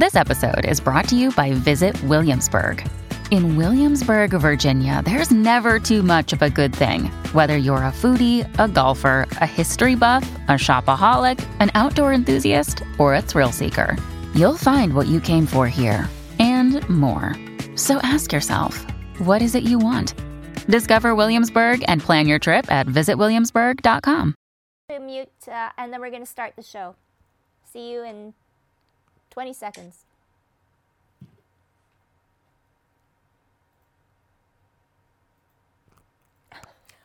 This episode is brought to you by Visit Williamsburg. In Williamsburg, Virginia, there's never too much of a good thing. Whether you're a foodie, a golfer, a history buff, a shopaholic, an outdoor enthusiast, or a thrill seeker, you'll find what you came for here and more. So ask yourself, what is it you want? Discover Williamsburg and plan your trip at visitwilliamsburg.com. Mute, uh, and then we're going to start the show. See you in 20 seconds.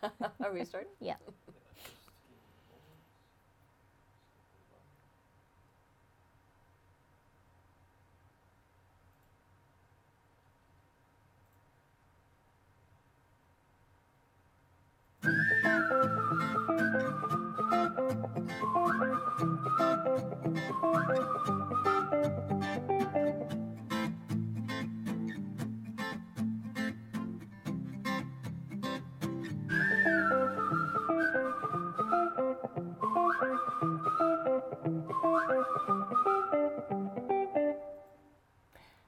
Are we starting? Yeah.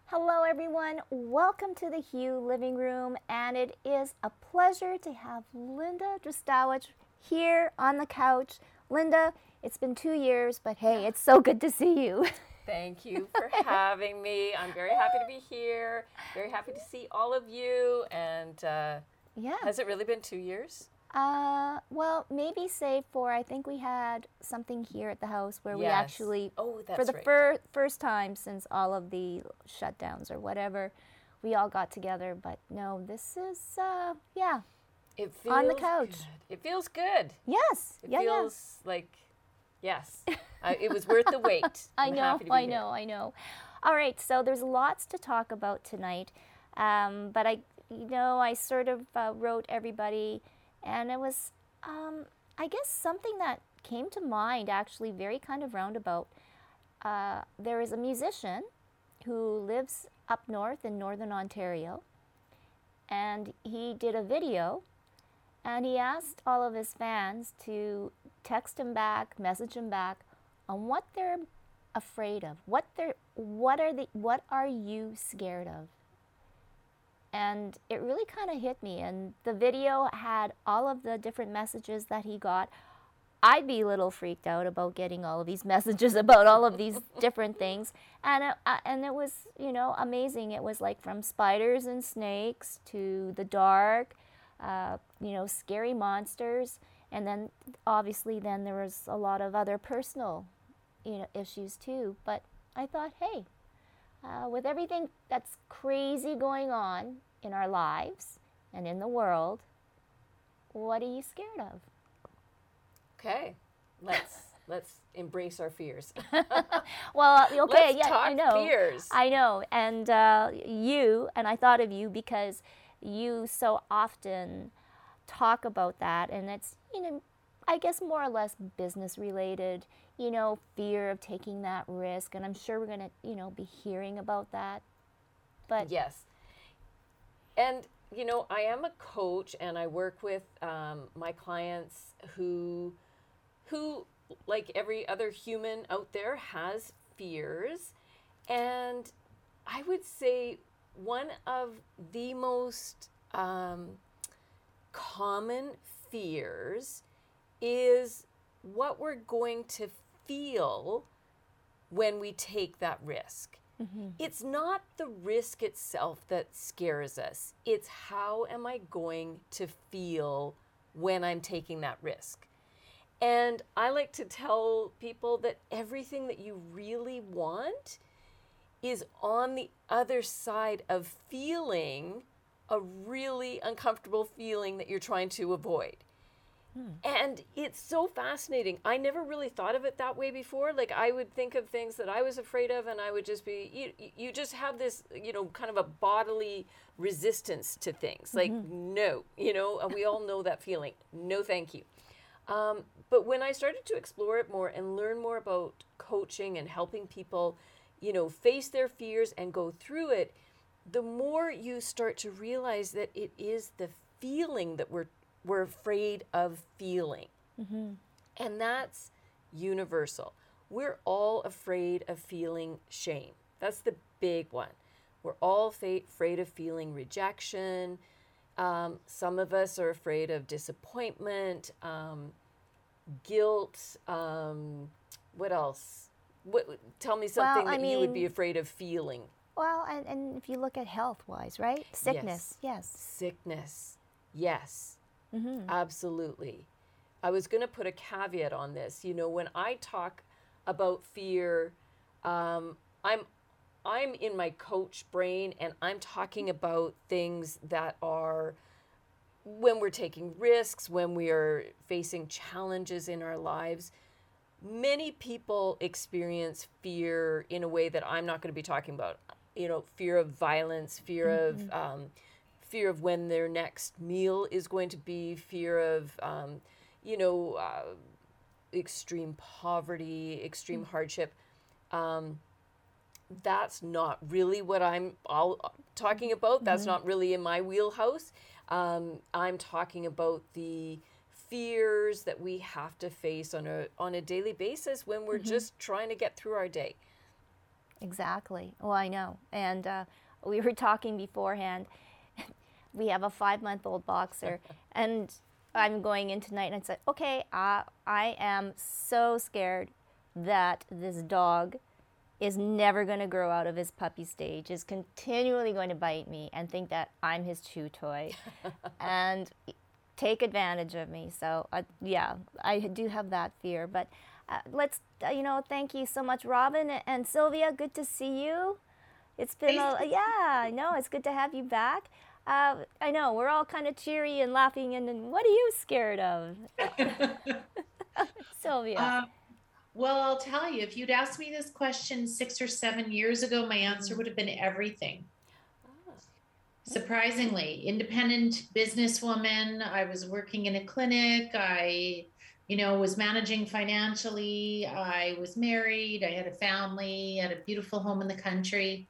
Hello, everyone. Welcome to the Hue Living Room, and it is a pleasure to have Linda Drosdowech here on the couch. Linda, it's been two years, but hey, it's so good to see you. Thank you for having me. I'm very happy to be here. Very happy to see all of you. And uh, Yeah. has it really been two years? Uh, well, maybe save for I think we had something here at the house where we actually, Oh, for the right. fir- first time since all of the shutdowns or whatever, we all got together. But no, this is uh, yeah, It feels On the couch. good. It feels good. yes, It yeah, yeah. feels like, yes, uh, it was worth the wait. I I'm know, happy to be I here. know, I know. All right, so there's lots to talk about tonight, um, but I, you know, I sort of uh, wrote everybody, and it was, um, I guess, something that came to mind actually very kind of roundabout. Uh, there is a musician who lives up north in northern Ontario, and he did a video and he asked all of his fans to text him back, message him back on what they're afraid of. What they're what are the what are you scared of? And it really kind of hit me and the video had all of the different messages that he got. I'd be a little freaked out about getting all of these messages about all of these different things, and it, uh, and it was you know amazing. It was like from spiders and snakes to the dark, uh, you know, scary monsters, and then obviously then there was a lot of other personal, you know, issues too. But I thought, hey, uh, with everything that's crazy going on in our lives and in the world, what are you scared of? Okay, let's let's embrace our fears. Well, okay, Let's yeah, I know. fears. I know, and uh, you and I thought of you because you so often talk about that, and it's you know, I guess more or less business related. You know, fear of taking that risk, and I'm sure we're gonna you know be hearing about that. But Yes. And, you know, I am a coach and I work with um, my clients who, who, like every other human out there, has fears. And I would say one of the most um, common fears is what we're going to feel when we take that risk. It's not the risk itself that scares us. It's how am I going to feel when I'm taking that risk? And I like to tell people that everything that you really want is on the other side of feeling a really uncomfortable feeling that you're trying to avoid. And it's so fascinating. I never really thought of it that way before. Like I would think of things that I was afraid of, and I would just be you. You just have this, you know, kind of a bodily resistance to things. Like no, you know, and we all know that feeling. No, thank you. Um, but when I started to explore it more and learn more about coaching and helping people, you know, face their fears and go through it, the more you start to realize that it is the feeling that we're we're afraid of feeling. And that's universal. We're all afraid of feeling shame. That's the big one. We're all fa- afraid of feeling rejection. Um, some of us are afraid of disappointment, um, guilt. Um, what else? What, tell me something Well, that you would be afraid of feeling. Well, and, and if you look at health wise, right? Sickness, yes. Sickness. Yes. Mm-hmm. Absolutely. I was going to put a caveat on this. You know, when I talk about fear, um, I'm I'm in my coach brain and I'm talking about things that are when we're taking risks, when we are facing challenges in our lives. Many people experience fear in a way that I'm not going to be talking about. You know, fear of violence, fear of um, fear of when their next meal is going to be, fear of, um, you know, uh, extreme poverty, extreme hardship. Um, that's not really what I'm all talking about. That's not really in my wheelhouse. Um, I'm talking about the fears that we have to face on a on a daily basis when we're just trying to get through our day. Exactly. Oh, I know. And uh, we were talking beforehand. we have a five month old boxer, and I'm going in tonight, and I said, okay, uh, I am so scared that this dog is never going to grow out of his puppy stage, is continually going to bite me and think that I'm his chew toy and take advantage of me. So, uh, yeah, I do have that fear. But uh, let's, uh, you know, thank you so much, Robin and Sylvia. Good to see you. It's been, a, yeah, I know. It's good to have you back. Uh, I know we're all kind of cheery and laughing. And, and what are you scared of, Sylvia? Uh, well, I'll tell you, if you'd asked me this question six or seven years ago, my answer would have been everything. Surprisingly, independent businesswoman. I was working in a clinic. I, you know, was managing financially. I was married. I had a family, had a beautiful home in the country.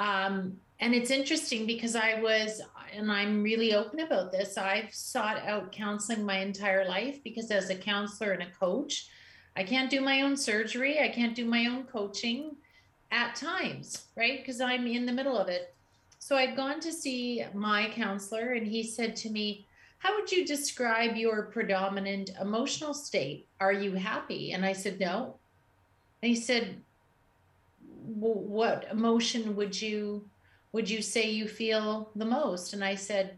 Um, and it's interesting because I was, and I'm really open about this, I've sought out counseling my entire life because as a counselor and a coach, I can't do my own surgery. I can't do my own coaching at times, right? Because I'm in the middle of it. So I'd gone to see my counselor, and he said to me, How would you describe your predominant emotional state? Are you happy? And I said, No. And he said, "Wh- What emotion would you would you say you feel the most? And I said,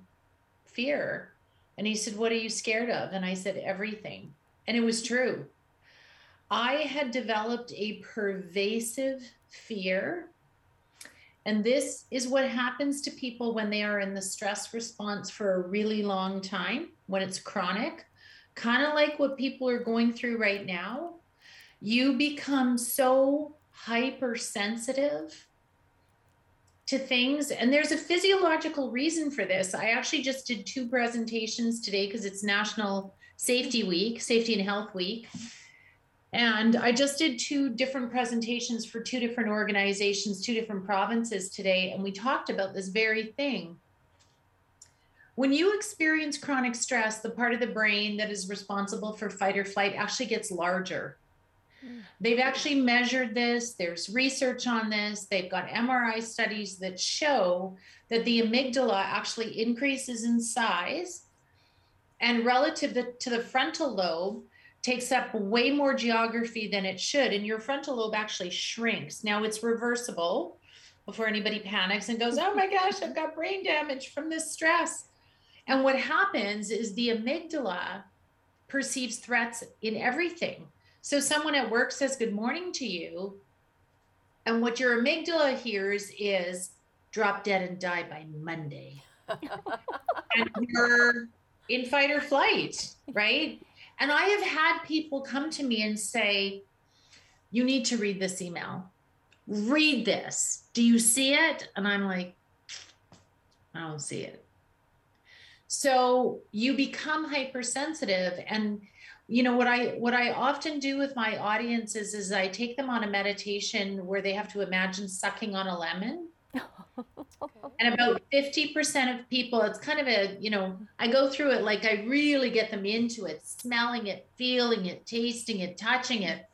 Fear. And he said, What are you scared of? And I said, Everything. And it was true. I had developed a pervasive fear. And this is what happens to people when they are in the stress response for a really long time, when it's chronic, kind of like what people are going through right now. You become so hypersensitive to things. And there's a physiological reason for this. I actually just did two presentations today because it's National Safety Week, Safety and Health Week. And I just did two different presentations for two different organizations, two different provinces today. And we talked about this very thing. When you experience chronic stress, the part of the brain that is responsible for fight or flight actually gets larger. Hmm. They've actually measured this. There's research on this. They've got MRI studies that show that the amygdala actually increases in size and relative to, to the frontal lobe takes up way more geography than it should. And your frontal lobe actually shrinks. Now it's reversible before anybody panics and goes, oh my gosh, I've got brain damage from this stress. And what happens is the amygdala perceives threats in everything. So someone at work says good morning to you. And what your amygdala hears is drop dead and die by Monday. and you're in fight or flight, right? And I have had people come to me and say, You need to read this email. Read this. Do you see it? And I'm like, I don't see it. So you become hypersensitive and you know what i what i often do with my audiences is i take them on a meditation where they have to imagine sucking on a lemon and about 50% of people it's kind of a you know i go through it like i really get them into it smelling it feeling it tasting it touching it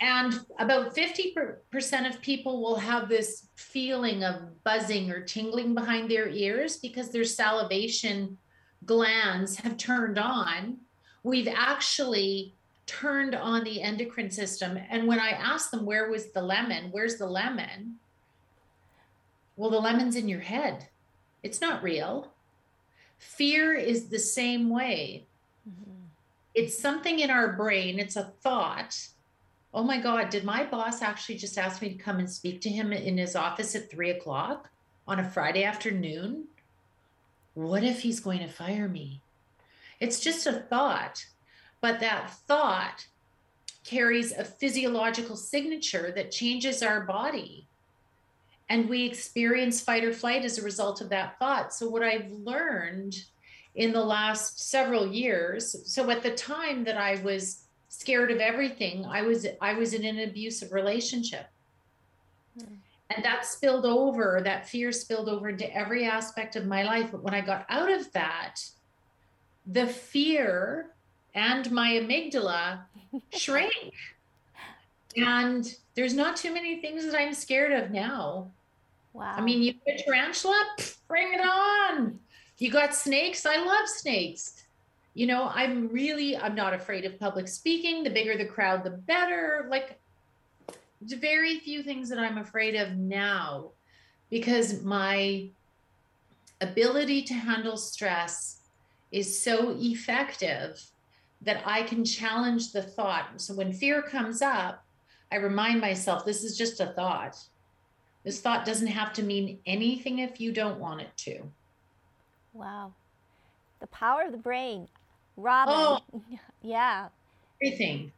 and about 50% of people will have this feeling of buzzing or tingling behind their ears because their salivation glands have turned on. We've actually turned on the endocrine system. And when I asked them, where was the lemon? Where's the lemon? Well, the lemon's in your head. It's not real. Fear is the same way. Mm-hmm. It's something in our brain, it's a thought. Oh my God, did my boss actually just ask me to come and speak to him in his office at three o'clock on a Friday afternoon? What if he's going to fire me? It's just a thought. But that thought carries a physiological signature that changes our body. And we experience fight or flight as a result of that thought. So, what I've learned in the last several years, so at the time that I was scared of everything, I was I was in an abusive relationship. Hmm. And that spilled over, that fear spilled over into every aspect of my life. But when I got out of that, the fear and my amygdala shrank. and there's not too many things that I'm scared of now. Wow. I mean, you got tarantula, bring it on. You got snakes. I love snakes. You know, I'm really, I'm not afraid of public speaking. The bigger the crowd, the better. Like, very few things that I'm afraid of now because my ability to handle stress is so effective that I can challenge the thought. So when fear comes up, I remind myself this is just a thought. This thought doesn't have to mean anything if you don't want it to. Wow. The power of the brain. Robin. Oh, yeah. Everything.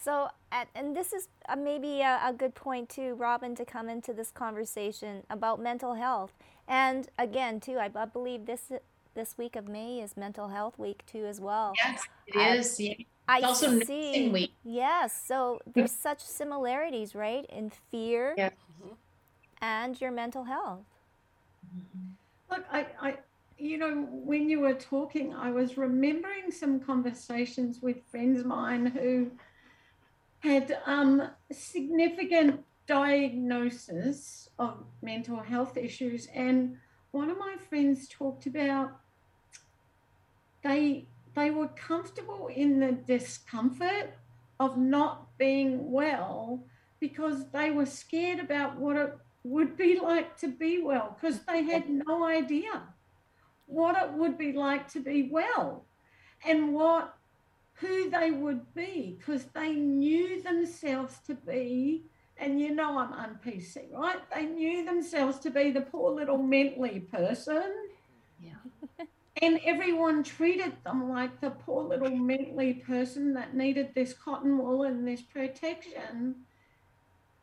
So, and this is uh, maybe a, a, good point too, Robin, to come into this conversation about mental health. And again, too, I, I believe this this week of May is Mental Health Week too, as well. Yes, it I, is. Yeah. I also see. Week. Yes, so there's such similarities, right, in fear yeah. And your mental health. Look, I, I, you know, when you were talking, I was remembering some conversations with friends of mine who had um, significant diagnosis of mental health issues, and one of my friends talked about they they were comfortable in the discomfort of not being well because they were scared about what it would be like to be well because they had no idea what it would be like to be well and what who they would be because they knew themselves to be and you know I'm on PC, right? They knew themselves to be the poor little mentally person. Yeah. and everyone treated them like the poor little mentally person that needed this cotton wool and this protection.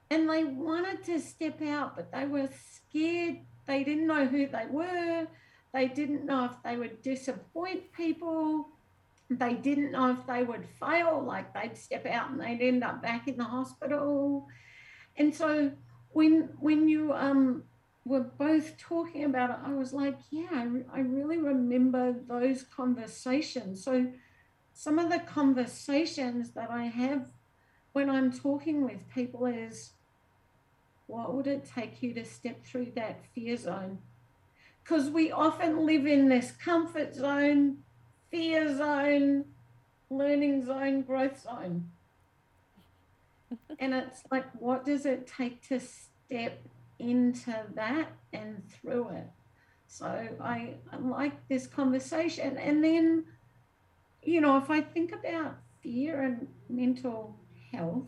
And they wanted to step out, but they were scared. They didn't know who they were. They didn't know if they would disappoint people. They didn't know if they would fail, like they'd step out and they'd end up back in the hospital. And so when when you um were both talking about it, I was like, yeah, I, re- I really remember those conversations. So some of the conversations that I have when I'm talking with people is, what would it take you to step through that fear zone? Because we often live in this comfort zone, fear zone, learning zone, growth zone. and it's like, what does it take to step into that and through it. So I, I like this conversation. And then, you know, if I think about fear and mental health,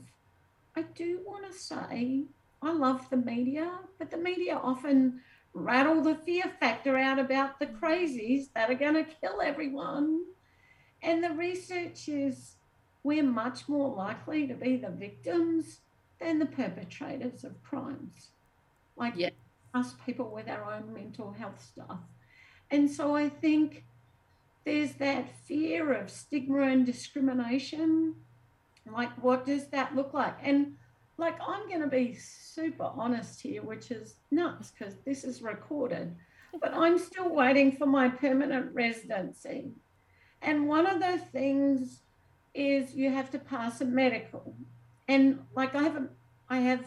I do want to say I love the media, but the media often rattle the fear factor out about the mm-hmm. crazies that are going to kill everyone. And the research is we're much more likely to be the victims than the perpetrators of crimes like yeah. us people with our own mental health stuff. And so I think there's that fear of stigma and discrimination. Like, what does that look like? And like, I'm going to be super honest here, which is nuts because this is recorded, but I'm still waiting for my permanent residency. And one of the things is you have to pass a medical. And like I have a, I have,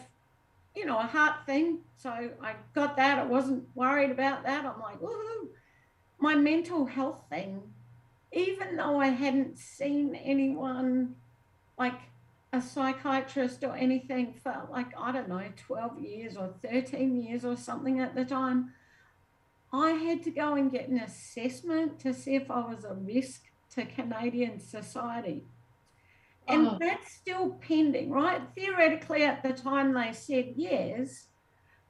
you know, a heart thing. So I got that. I wasn't worried about that. I'm like, woohoo. My mental health thing, even though I hadn't seen anyone like a psychiatrist or anything for like, I don't know, 12 years or 13 years or something at the time, I had to go and get an assessment to see if I was a risk to Canadian society. And oh. that's still pending, right? Theoretically, at the time they said yes.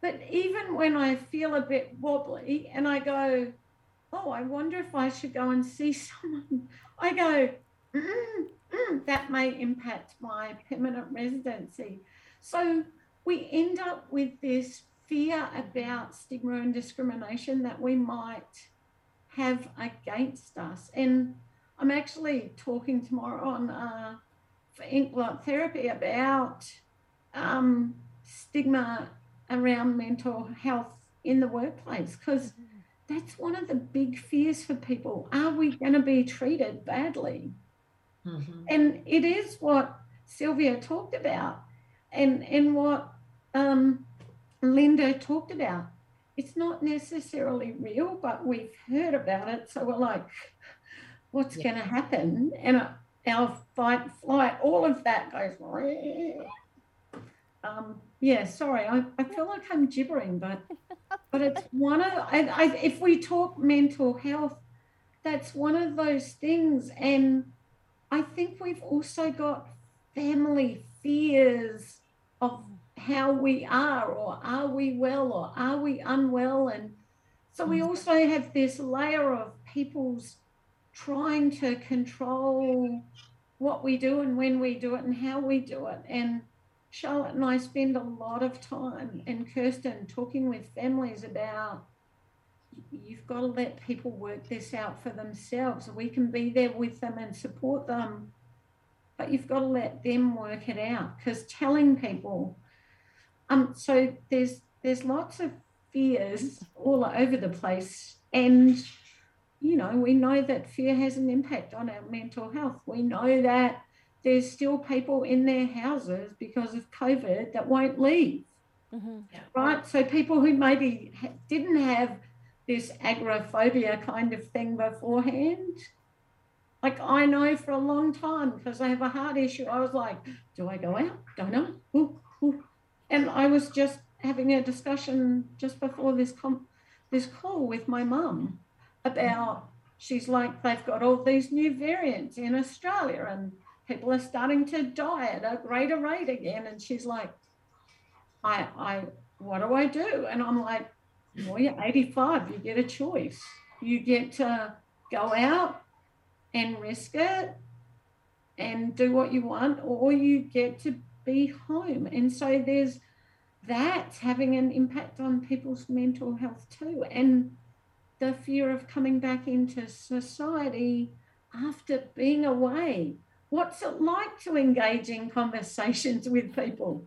But even when I feel a bit wobbly and I go, oh, I wonder if I should go and see someone, I go, mm, mm, that may impact my permanent residency. So we end up with this fear about stigma and discrimination that we might have against us. And I'm actually talking tomorrow on uh, for Inkblot therapy about um, stigma around mental health in the workplace because that's one of the big fears for people. Are we going to be treated badly? Mm-hmm. And it is what Sylvia talked about, and and what um, Linda talked about. It's not necessarily real, but we've heard about it. So we're like, what's yeah. going to happen? And our fight, flight, all of that goes. Um, yeah, sorry, I, I feel like I'm gibbering, but but it's one of I, I, if we talk mental health, that's one of those things, and I think we've also got family fears of how we are, or are we well, or are we unwell? And so we mm. also have this layer of people's trying to control what we do and when we do it and how we do it. And Charlotte and I spend a lot of time, and Kirsten, talking with families about you've got to let people work this out for themselves. We can be there with them and support them, but you've got to let them work it out because telling people um, so there's there's lots of fears all over the place, and you know we know that fear has an impact on our mental health. We know that there's still people in their houses because of COVID that won't leave. Mm-hmm. Right, so people who maybe didn't have this agoraphobia kind of thing beforehand. Like I know for a long time because I have a heart issue. I was like, do I go out? Don't know. Ooh, ooh. And I was just having a discussion just before this com- this call with my mum about she's like they've got all these new variants in Australia and people are starting to die at a greater rate again and she's like I I what do I do and I'm like well you're 85 you get a choice you get to go out and risk it and do what you want or you get to be home. And so there's that's having an impact on people's mental health too. And the fear of coming back into society after being away. What's it like to engage in conversations with people?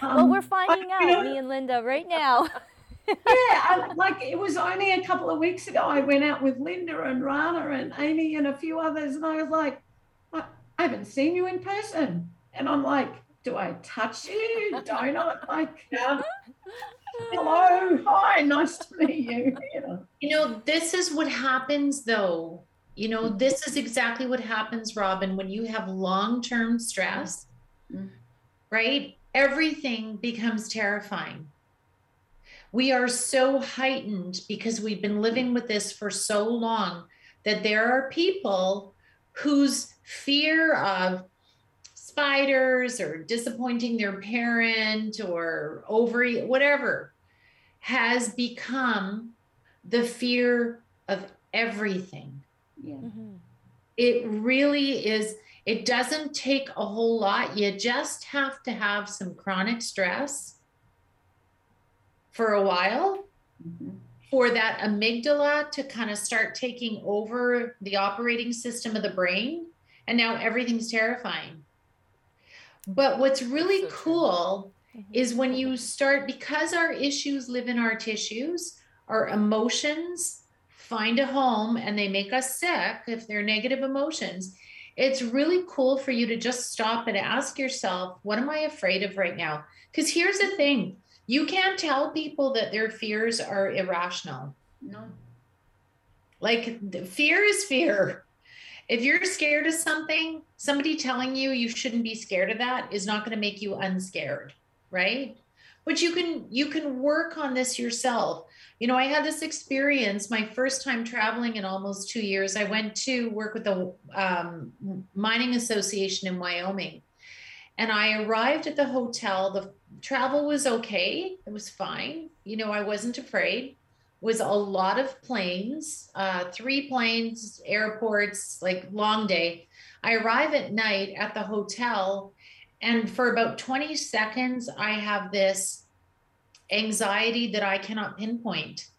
Um, well, we're finding I, out, know, me and Linda, right now. yeah, I, like it was only a couple of weeks ago. I went out with Linda and Rana and Amy and a few others, and I was like, I, I haven't seen you in person. And I'm like, do I touch you? Don't I? Like, yeah. hello, hi, nice to meet you. You know. you know, this is what happens though. You know, this is exactly what happens, Robin, when you have long term stress, mm-hmm. right? Everything becomes terrifying. We are so heightened because we've been living with this for so long that there are people whose fear of spiders or disappointing their parent or ovary, whatever, has become the fear of everything. Yeah. Mm-hmm. It really is. It doesn't take a whole lot. You just have to have some chronic stress for a while mm-hmm. for that amygdala to kind of start taking over the operating system of the brain. And now everything's terrifying. But what's really so cool mm-hmm. is when you start, because our issues live in our tissues, our emotions find a home and they make us sick if they're negative emotions. it's really cool for you to just stop and ask yourself, what am I afraid of right now? Because here's the thing you can't tell people that their fears are irrational. No. Like fear is fear. If you're scared of something, somebody telling you you shouldn't be scared of that is not going to make you unscared, right? But you can you can work on this yourself. You know, I had this experience my first time traveling in almost two years. I went to work with the um, mining association in Wyoming, and I arrived at the hotel. The travel was okay; it was fine. You know, I wasn't afraid was a lot of planes, uh, three planes, airports, like long day. I arrive at night at the hotel, and for about 20 seconds, I have this anxiety that I cannot pinpoint.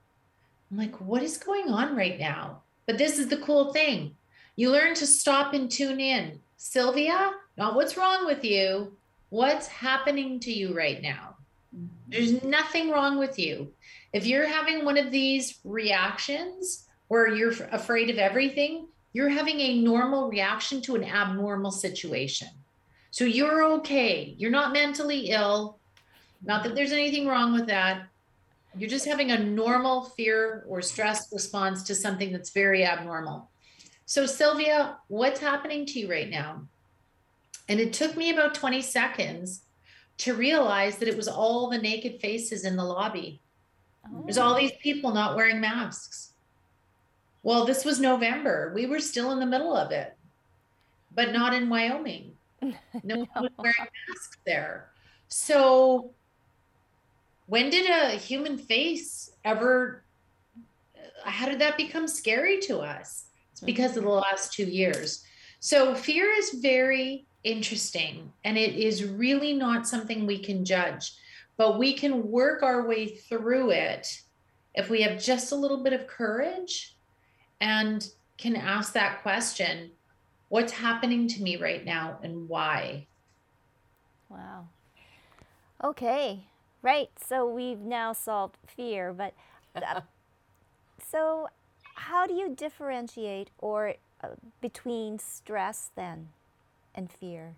I'm like, what is going on right now? But this is the cool thing. You learn to stop and tune in. Sylvia, not what's wrong with you, what's happening to you right now. Mm-hmm. There's nothing wrong with you. If you're having one of these reactions where you're afraid of everything, you're having a normal reaction to an abnormal situation. So you're okay. You're not mentally ill. Not that there's anything wrong with that. You're just having a normal fear or stress response to something that's very abnormal. So, Sylvia, what's happening to you right now? And it took me about 20 seconds to realize that it was all the naked faces in the lobby. Oh. There's all these people not wearing masks. Well, this was November. We were still in the middle of it, but not in Wyoming. No, no. one was wearing masks there. So, when did a human face ever? Uh, how did that become scary to us? It's because of the last two years. So, fear is very interesting and it is really not something we can judge but we can work our way through it if we have just a little bit of courage and can ask that question what's happening to me right now and why? Wow. Okay. Right. So we've now solved fear but uh, so how do you differentiate or uh, between stress then and fear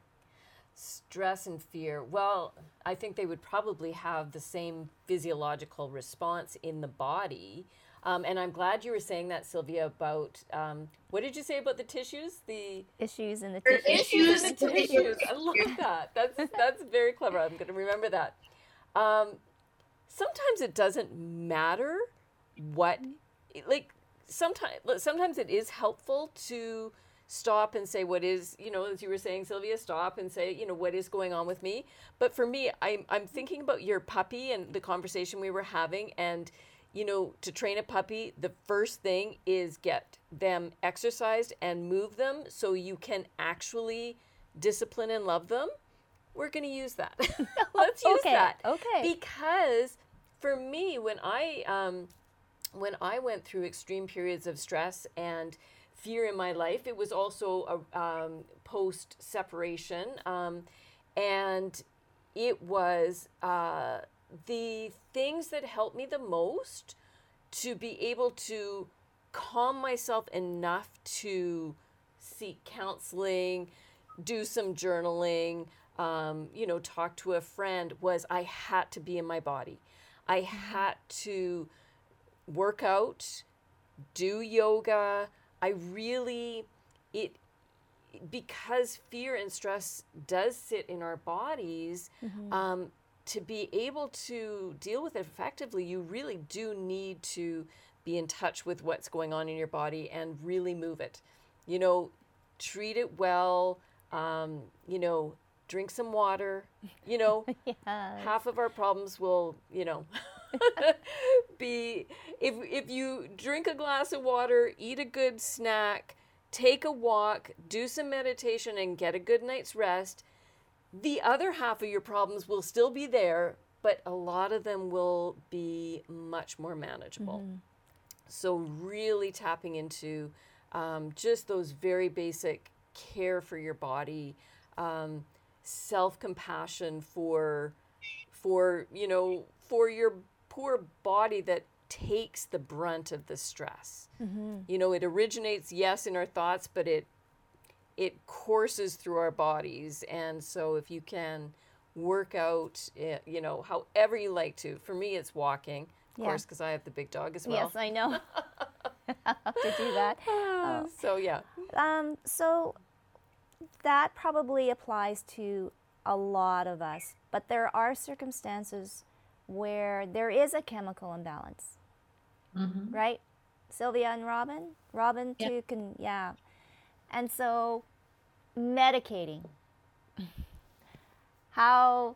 Stress and fear. Well, I think they would probably have the same physiological response in the body. Um, and I'm glad you were saying that, Sylvia, about um, what did you say about the tissues? The issues in the tissues. Issues in the tissues. I love that. That's that's very clever. I'm going to remember that. Um, sometimes it doesn't matter what, like sometimes sometimes it is helpful to stop and say what is you know as you were saying sylvia stop and say you know what is going on with me? But for me i'm, I'm thinking about your puppy and the conversation we were having and you know to train a puppy the first thing is get them exercised and move them so you can actually discipline and love them. We're going to use that. Let's use okay. that. okay. Because for me when i um, when i went through extreme periods of stress and fear in my life. It was also a um, post separation, um, and it was uh, the things that helped me the most to be able to calm myself enough to seek counseling, do some journaling, um, you know, talk to a friend was I had to be in my body. I mm-hmm. had to work out, do yoga, I really, it, because fear and stress does sit in our bodies, mm-hmm. um, to be able to deal with it effectively, you really do need to be in touch with what's going on in your body and really move it. You know, treat it well. Um, you know, drink some water. You know, yes. half of our problems will, you know, be if if you drink a glass of water, eat a good snack, take a walk, do some meditation and get a good night's rest, the other half of your problems will still be there, but a lot of them will be much more manageable. Mm-hmm. So really tapping into um, just those very basic care for your body, um, self compassion for for you know for your poor body that takes the brunt of the stress. Mm-hmm. You know, it originates, yes, in our thoughts, but it it courses through our bodies. And so if you can work out, eh, you know, however you like to. For me, it's walking, of Yeah. course, because I have the big dog as well. Yes, I know. to do that. Ah, So yeah, Um, so that probably applies to a lot of us, but there are circumstances where there is a chemical imbalance, Mhm. right? Sylvia and Robin? Robin Yeah. too can, yeah. And so medicating. How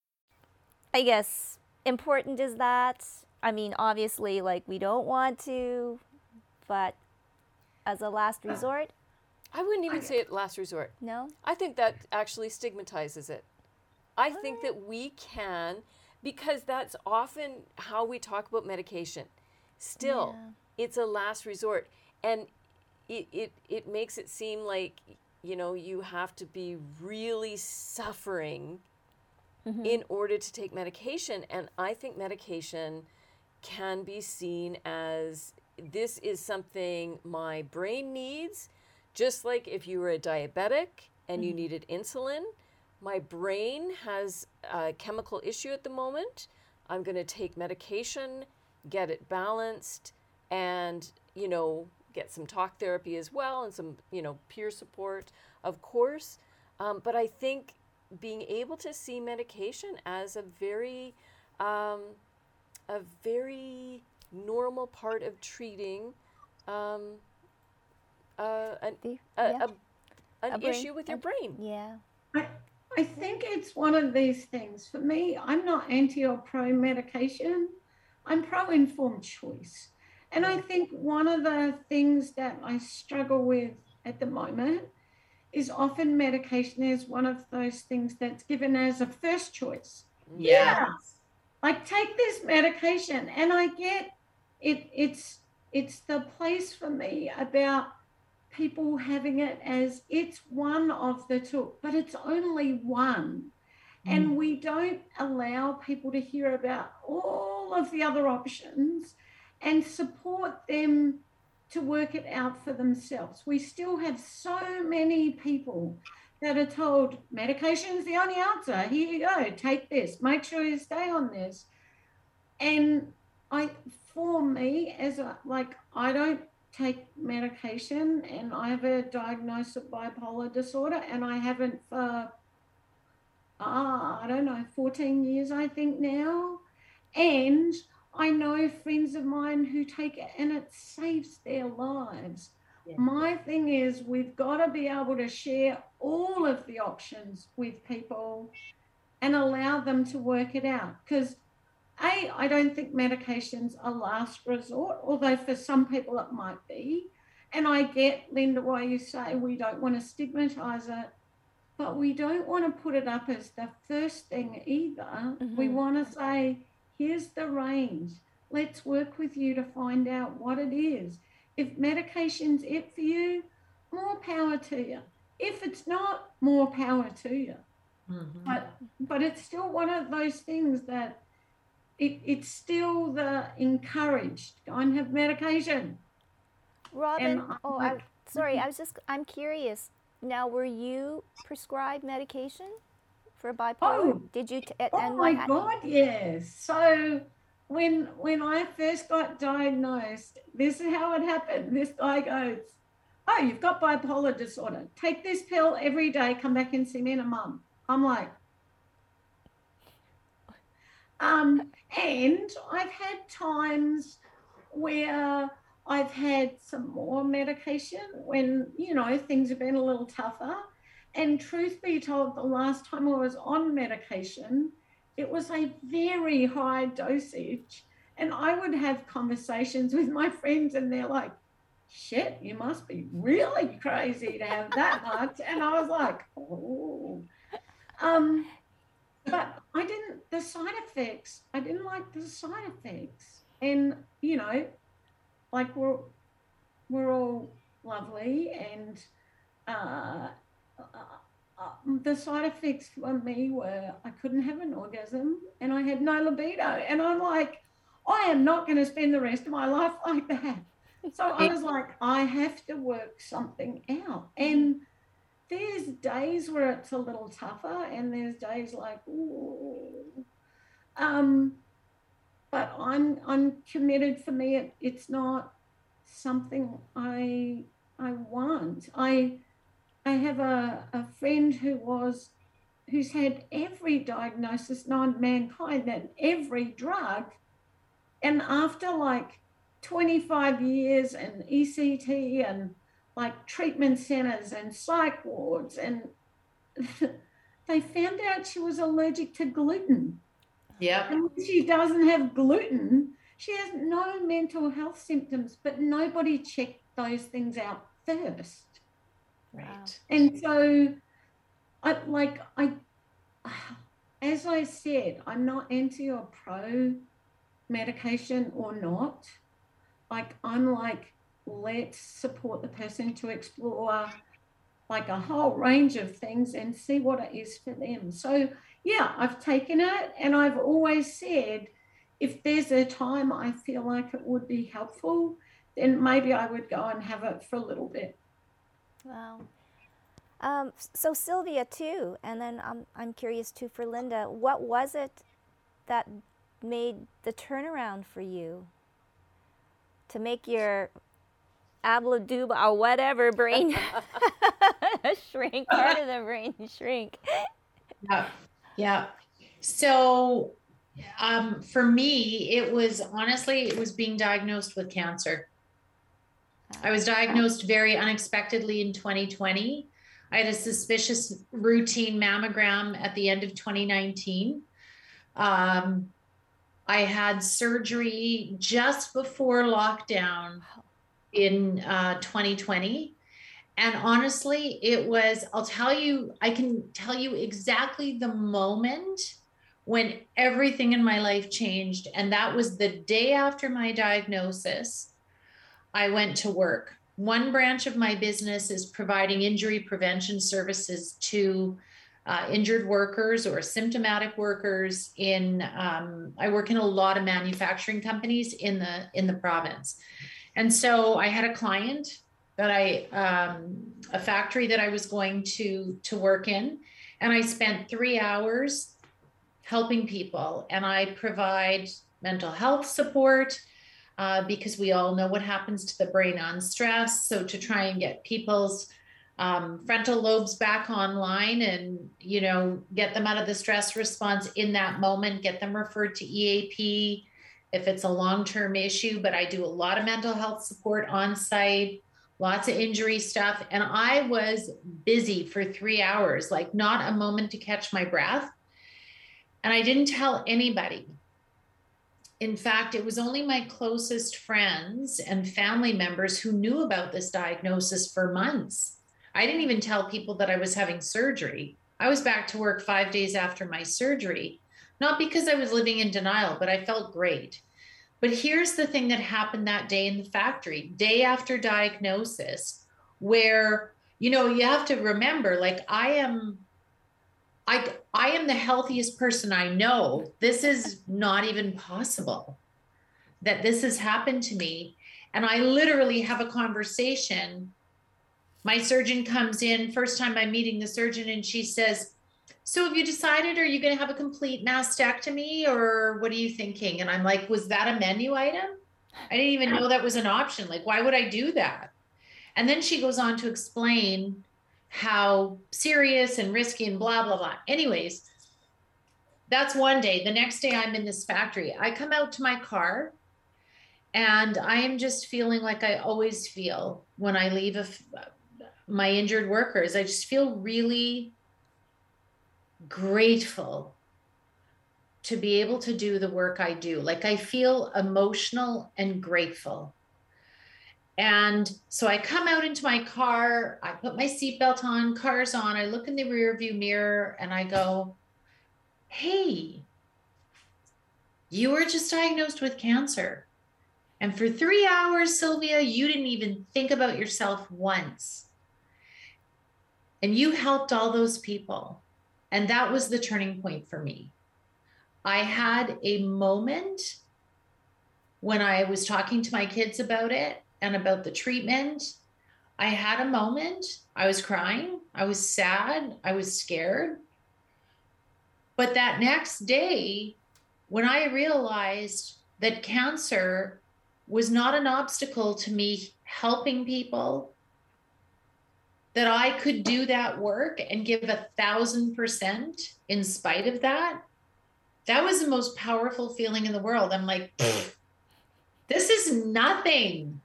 I guess important is that? I mean, obviously, like we don't want to, but as a last resort, I wouldn't even say it last resort. no? I think that actually stigmatizes it. I think oh. that we can, because that's often how we talk about medication. Still, it's a last resort. And it, it, it makes it seem like, you know, you have to be really suffering in order to take medication. And I think medication can be seen as this is something my brain needs, just like if you were a diabetic and you needed insulin. My brain has a chemical issue at the moment. I'm going to take medication, get it balanced, and, you know, get some talk therapy as well and some, you know, peer support, of course. Um, but I think being able to see medication as a very, um, a very normal part of treating um, uh, an, The- a, yeah. a, an A brain- issue with your brain. Yeah. I, I think it's one of these things. For me, I'm not anti or pro medication, I'm pro informed choice. And I think one of the things that I struggle with at the moment is often medication is one of those things that's given as a first choice. Yeah. Like take this medication and I get it it's it's the place for me about people having it as it's one of the two, but it's only one. Mm. And we don't allow people to hear about all of the other options and support them to work it out for themselves. We still have so many people that are told medication is the only answer. Here you go, take this, make sure you stay on this. And I, for me, as a like, I don't take medication, and I have a diagnosis of bipolar disorder, and I haven't for, ah, I don't know, 14 years, I think now. And I know friends of mine who take it, and it saves their lives. Yeah. My thing is, we've got to be able to share all of the options with people and allow them to work it out. Because, A, I don't think medication's a last resort, although for some people it might be. And I get, Linda, why you say we don't want to stigmatize it, but we don't want to put it up as the first thing either. We Mhm. want to say, here's the range. Let's work with you to find out what it is. If medication's it for you, more power to you. If it's not, more power to you. Mhm. But but it's still one of those things that it, it's still the encouraged. Go and have medication. Robin, I'm oh, I, like- sorry, I was just, I'm curious. Now, were you prescribed medication for bipolar? Oh. Did you? T- Oh my what God, yes. So when when I first got diagnosed, this is how it happened. This guy goes, Oh, you've got bipolar disorder. Take this pill every day, come back and see me in a month. I'm like, um, and I've had times where I've had some more medication when, you know, things have been a little tougher. And truth be told, the last time I was on medication, it was a very high dosage. And I would have conversations with my friends, and they're like, shit, you must be really crazy to have that much. And I was like, oh. Um, but I didn't, the side effects, I didn't like the side effects. And, you know, like we're, we're all lovely and uh, Uh, uh, uh, the side effects for me were I couldn't have an orgasm and I had no libido. And I'm like, I am not going to spend the rest of my life like that. So I was like, I have to work something out. And there's days where it's a little tougher, and there's days like, ooh. Um, but I'm I'm committed. For me, it, it's not something I I want. I I have a, a friend who was who's had every diagnosis known mankind and every drug. And after like 25 years and ECT and like treatment centers and psych wards and they found out she was allergic to gluten. Yeah. And she doesn't have gluten. She has no mental health symptoms, but nobody checked those things out first. Right. And so I like I as I said, I'm not anti or pro medication or not. Like I'm like, let's support the person to explore like a whole range of things and see what it is for them. So yeah, I've taken it and I've always said if there's a time I feel like it would be helpful, then maybe I would go and have it for a little bit. Wow. Um, so Sylvia too, and then I'm I'm curious too for Linda. What was it that made the turnaround for you to make your abladuba or whatever brain shrink, part of the brain shrink? Yeah, yeah. So, um, for me, it was honestly it was being diagnosed with cancer. I was diagnosed very unexpectedly in 2020 I had a suspicious routine mammogram at the end of 2019. Um, I had surgery just before lockdown in uh, 2020. And honestly, it was, I'll tell you, I can tell you exactly the moment when everything in my life changed. And that was the day after my diagnosis. I went to work. One branch of my business is providing injury prevention services to uh, injured workers or symptomatic workers in um, i work in a lot of manufacturing companies in the in the province. And so i had a client that i um, a factory that i was going to to work in and i spent three hours helping people and i provide mental health support uh, because we all know what happens to the brain on stress. So to try and get people's um, frontal lobes back online and you know get them out of the stress response in that moment, get them referred to EAP if it's a long-term issue. But I do a lot of mental health support on site lots of injury stuff. And I was busy for three hours, like not a moment to catch my breath. And I didn't tell anybody in fact, it was only my closest friends and family members who knew about this diagnosis for months. I didn't even tell people that I was having surgery. I was back to work five days after my surgery, not because I was living in denial, but I felt great. But here's the thing that happened that day in the factory, day after diagnosis, where, you know, you have to remember like, I am I I am the healthiest person I know. This is not even possible that this has happened to me. And I literally have a conversation. My surgeon comes in, first time I'm meeting the surgeon, and she says, So have you decided, are you going to have a complete mastectomy or what are you thinking? And I'm like, Was that a menu item? I didn't even know that was an option. Like, why would I do that? And then she goes on to explain how serious and risky and blah, blah, blah. Anyways, that's one day. The next day, I'm in this factory. I come out to my car and I am just feeling like I always feel when I leave my injured workers. I just feel really grateful to be able to do the work I do. Like I feel emotional and grateful. And so I come out into my car, I put my seatbelt on, car's on, I look in the rear view mirror and I go, Hey, you were just diagnosed with cancer. And for three hours, Sylvia, you didn't even think about yourself once. And you helped all those people. And that was the turning point for me. I had a moment when I was talking to my kids about it and about the treatment. I had a moment. I was crying. I was sad. I was scared. But that next day, when I realized that cancer was not an obstacle to me helping people, that I could do that work and give a thousand percent in spite of that, that was the most powerful feeling in the world. I'm like, this is nothing.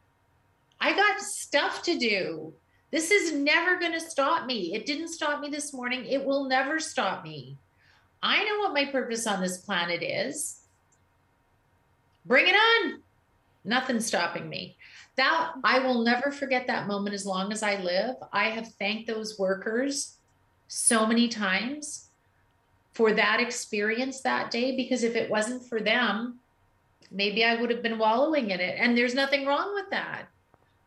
I got stuff to do. This is never going to stop me. It didn't stop me this morning. It will never stop me. I know what my purpose on this planet is. Bring it on. Nothing's stopping me. That I will never forget that moment as long as I live. I have thanked those workers so many times for that experience that day because if it wasn't for them, maybe I would have been wallowing in it. And there's nothing wrong with that.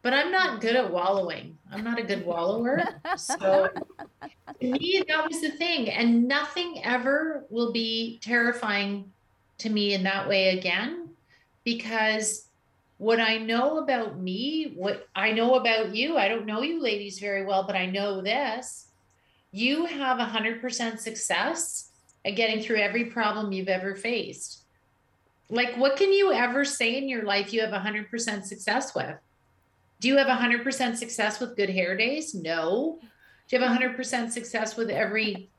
But I'm not good at wallowing. I'm not a good wallower. So to me, that was the thing. And nothing ever will be terrifying to me in that way again because what I know about me, what I know about you, I don't know you ladies very well, but I know this. You have 100% success at getting through every problem you've ever faced. Like, what can you ever say in your life you have 100% success with? Do you have 100% success with good hair days? No. Do you have 100% success with every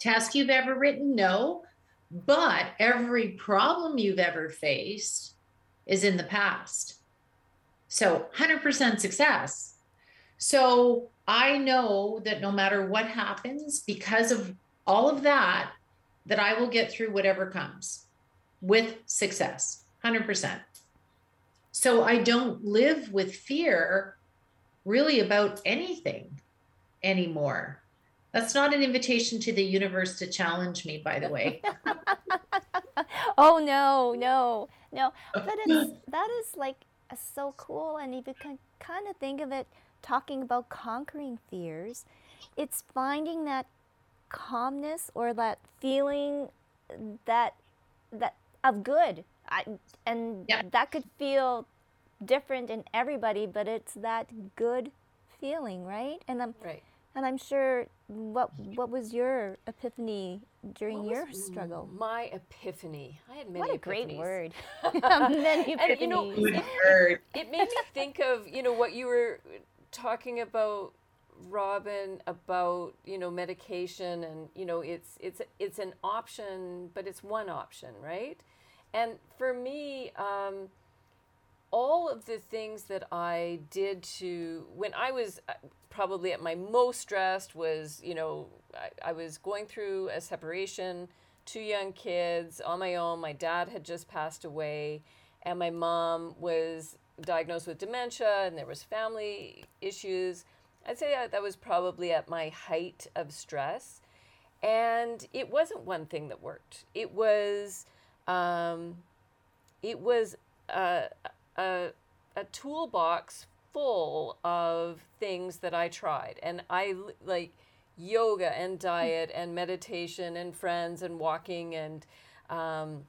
test you've ever written? No. But every problem you've ever faced is in the past. So 100% success. So I know that no matter what happens, because of all of that, that I will get through whatever comes with success, 100%. So I don't live with fear really about anything anymore. That's not an invitation to the universe to challenge me, by the way. oh no, no, no. But it's that is like so cool, and if you can kind of think of it, talking about conquering fears, it's finding that calmness or that feeling that that of good. I, and yeah. that could feel different in everybody, but it's that good feeling, right? And I'm right. And I'm sure what what was your epiphany during what your struggle? My epiphany. I had many. What a epiphanies. great word. many epiphanies. and, you know, it, it made me think of you know what you were talking about Robin about you know medication and you know it's it's it's an option but it's one option right and for me um, all of the things that I did to when I was uh, probably at my most stressed was you know I, I was going through a separation two young kids on my own my dad had just passed away and my mom was diagnosed with dementia and there was family issues I'd say that, that was probably at my height of stress. And it wasn't one thing that worked. It was, um, it was a, a, a toolbox full of things that I tried. And I like yoga and diet and meditation and friends and walking and um,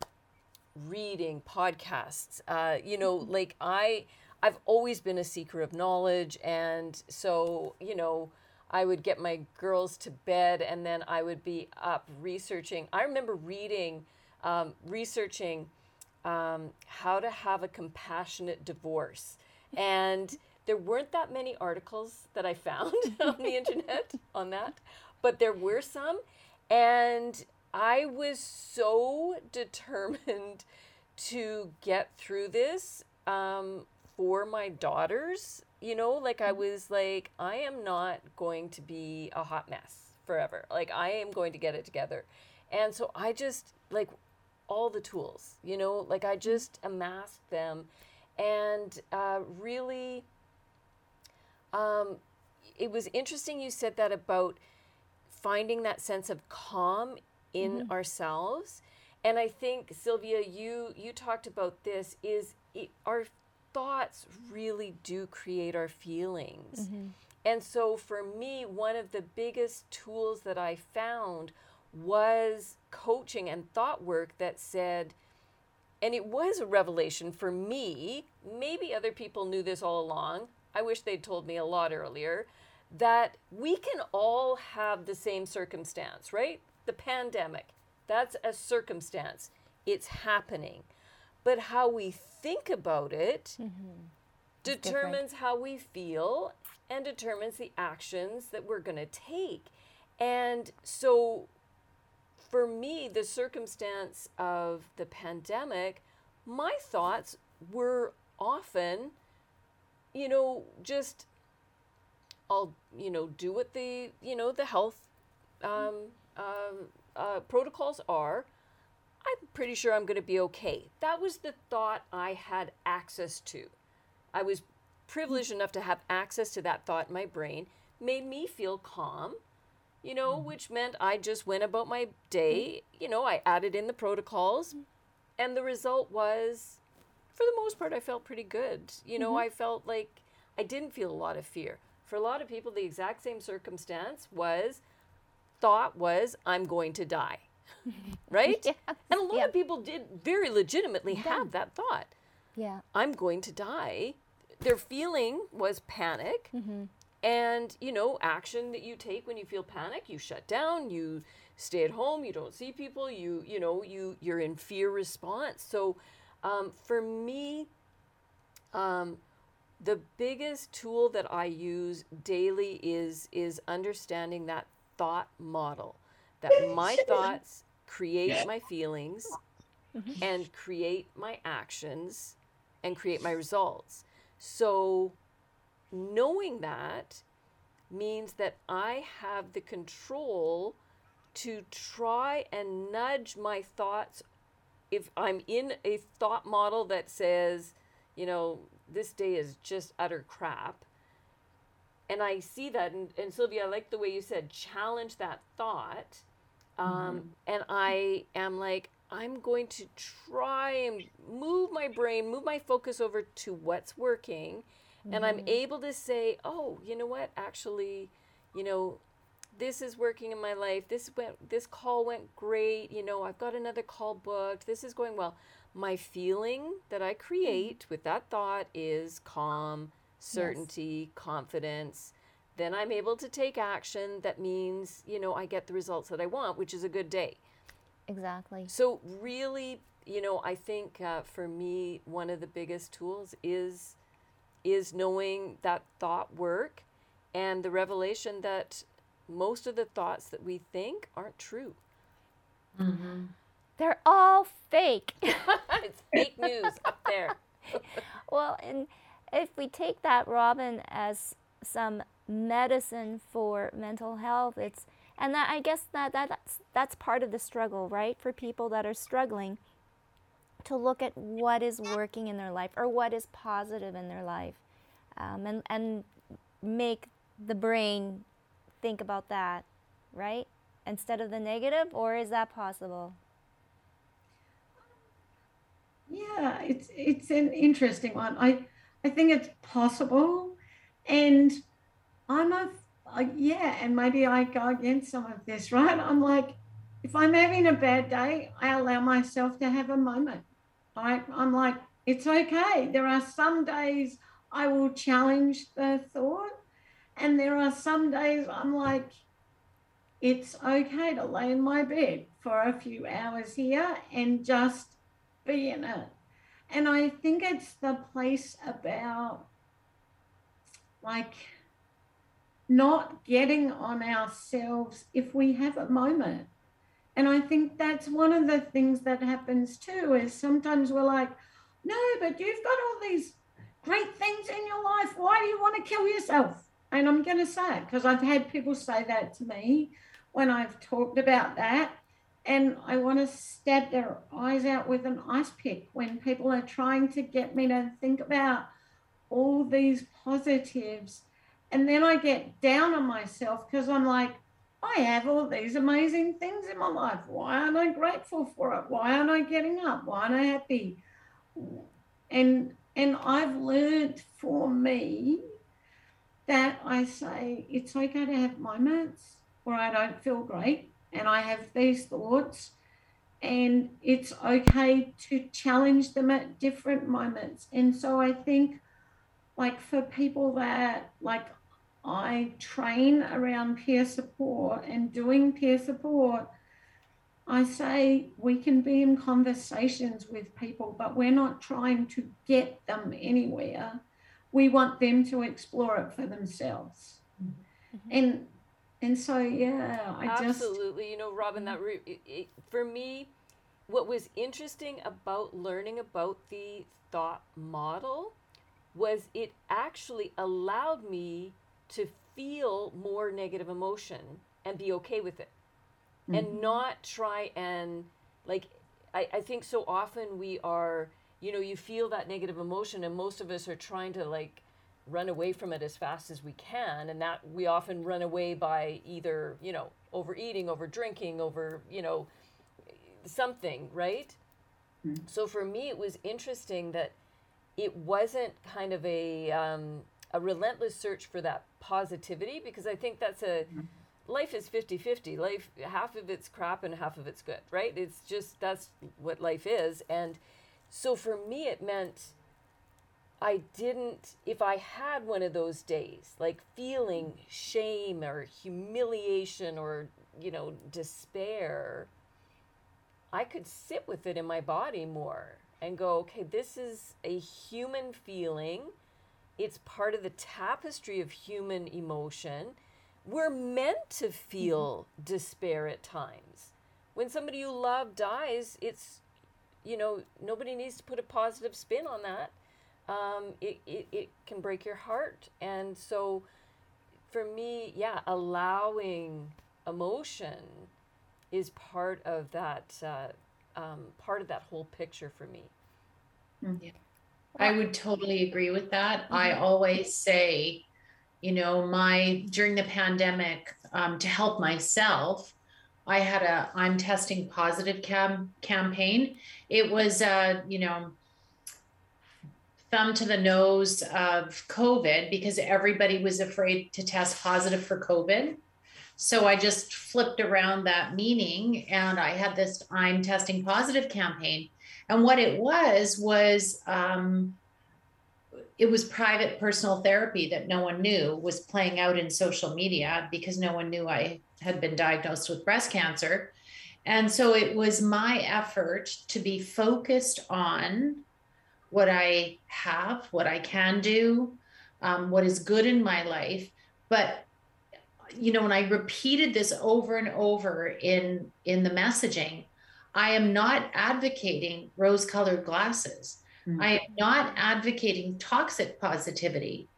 reading podcasts. Uh, you know, like I, I've always been a seeker of knowledge. And so, you know, I would get my girls to bed and then I would be up researching. I remember reading, um, researching um, how to have a compassionate divorce. And there weren't that many articles that I found on the internet on that, but there were some. And I was so determined to get through this. Um, for my daughters, you know, like I mm-hmm. was like, I am not going to be a hot mess forever. Like I am going to get it together. And so I just like all the tools, you know, like I mm-hmm. just amassed them and uh, really, um, it was interesting you said that about finding that sense of calm in mm-hmm. ourselves. And I think Sylvia, you you talked about this is it, our thoughts really do create our feelings. Mm-hmm. And so for me, one of the biggest tools that I found was coaching and thought work that said, and it was a revelation for me, maybe other people knew this all along. I wish they'd told me a lot earlier that we can all have the same circumstance, right? The pandemic, that's a circumstance. It's happening but how we think about it mm-hmm. determines how we feel and determines the actions that we're going to take. And so for me, the circumstance of the pandemic, my thoughts were often, you know, just I'll, you know, do what the, you know, the health um, uh, uh, protocols are. I'm pretty sure I'm going to be okay. That was the thought I had access to. I was privileged enough to have access to that thought in my brain, made me feel calm, you know, mm-hmm. which meant I just went about my day. You know, I added in the protocols, and the result was, for the most part, I felt pretty good. You know, mm-hmm. I felt like I didn't feel a lot of fear. For a lot of people, the exact same circumstance was, thought was, I'm going to die. right? And a lot yeah. of people did very legitimately yeah. have that thought. Yeah. I'm going to die. Their feeling was panic. Mm-hmm. And, you know, action that you take when you feel panic, you shut down, you stay at home, you don't see people, you, you know, you, you're in fear response. So um, for me, um, the biggest tool that I use daily is is understanding that thought model that my thoughts create my feelings mm-hmm. and create my actions and create my results. So, knowing that means that I have the control to try and nudge my thoughts. If I'm in a thought model that says, you know, this day is just utter crap, and I see that, and, and Sylvia, I like the way you said, challenge that thought um, mm-hmm. And I am like, I'm going to try and move my brain, move my focus over to what's working. Mm-hmm. And I'm mm-hmm. able to say, oh, you know what? Actually, you know, this is working in my life. This went, this call went great. You know, I've got another call booked. This is going well. My feeling that I create mm-hmm. with that thought is calm, certainty, yes. confidence then I'm able to take action that means, you know, I get the results that I want, which is a good day. Exactly. So, really, you know, I think uh, for me, one of the biggest tools is is knowing that thought work and the revelation that most of the thoughts that we think aren't true. Mm-hmm. They're all fake. it's fake news up there. well, and if we take that, Robin, as some medicine for mental health. It's and that I guess that, that that's that's part of the struggle, right? For people that are struggling to look at what is working in their life or what is positive in their life, um, and and make the brain think about that, right? Instead of the negative, or is that possible? Yeah, it's it's an interesting one. I I think it's possible, and I'm a, a yeah, and maybe I go against some of this, right? I'm like, if I'm having a bad day, I allow myself to have a moment. Right? I'm like, it's okay. There are some days I will challenge the thought, and there are some days I'm like, it's okay to lay in my bed for a few hours here and just be in it. And I think it's the place about like not getting on ourselves if we have a moment. And I think that's one of the things that happens too is sometimes we're like, no, but you've got all these great things in your life. Why do you want to kill yourself? And I'm going to say it because I've had people say that to me when I've talked about that. and I want to stab their eyes out with an ice pick when people are trying to get me to think about all these positives. And then I get down on myself because I'm like, I have all these amazing things in my life. Why aren't I grateful for it? Why aren't I getting up? Why aren't I happy? And and I've learned for me that I say it's okay to have moments where I don't feel great and I have these thoughts and it's okay to challenge them at different moments. And so I think like for people that like I train around peer support and doing peer support, I say we can be in conversations with people, but we're not trying to get them anywhere. We want them to explore it for themselves. Mm-hmm. And and so yeah, I absolutely. just you know, Robin, that re- it, it, for me, what was interesting about learning about the thought model was it actually allowed me to feel more negative emotion and be okay with it mm-hmm. and not try and like I, I think so often we are you know you feel that negative emotion and most of us are trying to like run away from it as fast as we can and that we often run away by either you know overeating over drinking over you know something right mm-hmm. so for me it was interesting that it wasn't kind of a um, a relentless search for that positivity because I think that's a life is 50-50 life half of it's crap and half of it's good right? It's just that's what life is. And so for me it meant I didn't if I had one of those days like feeling shame or humiliation or you know despair I could sit with it in my body more and go okay this is a human feeling it's part of the tapestry of human emotion. We're meant to feel mm-hmm. despair at times. When somebody you love dies, it's, you know, nobody needs to put a positive spin on that. Um, it, it, it can break your heart. And so for me, yeah, allowing emotion is part of that, uh, um, part of that whole picture for me. Mm. Yeah. I would totally agree with that. Mm-hmm. I always say, you know, my during the pandemic, um, to help myself, I had a I'm testing positive cam campaign. It was uh, you know, thumb to the nose of COVID because everybody was afraid to test positive for COVID. So I just flipped around that meaning and I had this I'm testing positive campaign. And what it was was um, it was private personal therapy that no one knew was playing out in social media because no one knew I had been diagnosed with breast cancer. And so it was my effort to be focused on what I have, what I can do, um, what is good in my life. But you know, when I repeated this over and over in in the messaging, I am not advocating rose colored glasses. Mm-hmm. I am not advocating toxic positivity.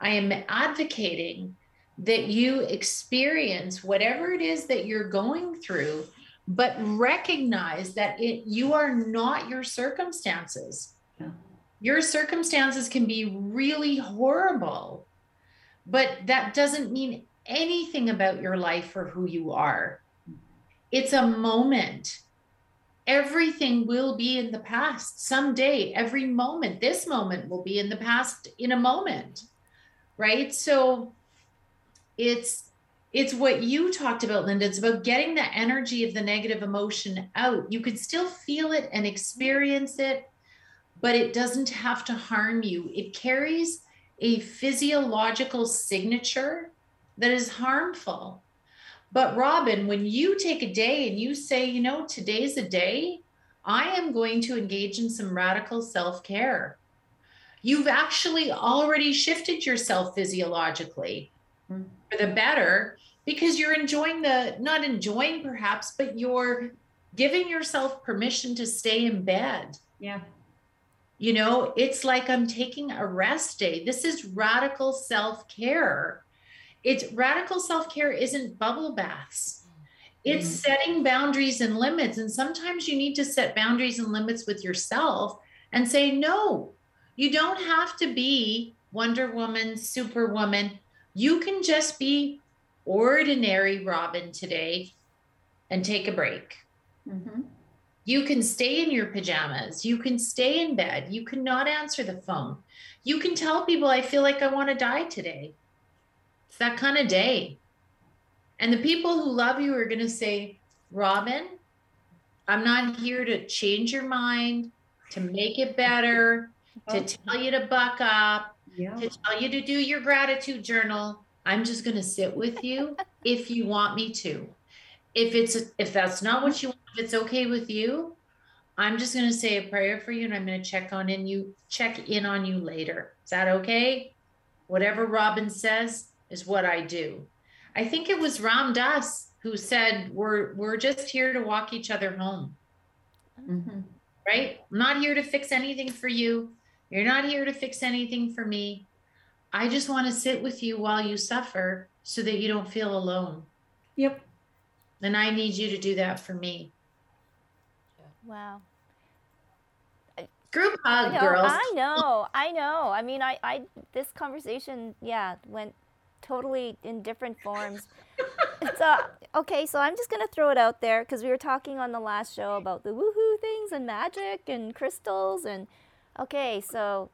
I am advocating that you experience whatever it is that you're going through, but recognize that it, you are not your circumstances. Yeah. Your circumstances can be really horrible, but that doesn't mean anything about your life or who you are. It's a moment everything will be in the past someday. Every moment this moment will be in the past in a moment right? So it's it's what you talked about linda. It's about getting the energy of the negative emotion out. You could still feel it and experience it but it doesn't have to harm you. It carries a physiological signature that is harmful but Robin, when you take a day and you say, you know, today's a day, I am going to engage in some radical self care. You've actually already shifted yourself physiologically for the better because you're enjoying the, not enjoying perhaps, but you're giving yourself permission to stay in bed. Yeah. You know, it's like I'm taking a rest day. This is radical self care it's radical self care isn't bubble baths. It's mm-hmm. setting boundaries and limits. And sometimes you need to set boundaries and limits with yourself and say, no, you don't have to be Wonder Woman, Superwoman. You can just be ordinary Robin today and take a break. Mm-hmm. You can stay in your pajamas. You can stay in bed. You cannot answer the phone. You can tell people, I feel like I want to die today. It's that kind of day. And the people who love you are going to say, Robin, I'm not here to change your mind, to make it better, to oh. tell you to buck up, yeah. to tell you to do your gratitude journal. I'm just going to sit with you if you want me to. If it's if that's not what you want, if it's okay with you, I'm just going to say a prayer for you and I'm going to check on in you check in on you later. Is that okay? Whatever Robin says is what I do. I think it was Ram Dass who said we're we're just here to walk each other home. Mm-hmm. Right? I'm not here to fix anything for you. You're not here to fix anything for me. I just want to sit with you while you suffer so that you don't feel alone. Yep. And I need you to do that for me. Wow. Group hug, I know, girls. I know. I know. I mean, I, I, this conversation, yeah, went totally in different forms. so, okay, so I'm just going to throw it out there because we were talking on the last show about the woohoo things and magic and crystals. And, okay, so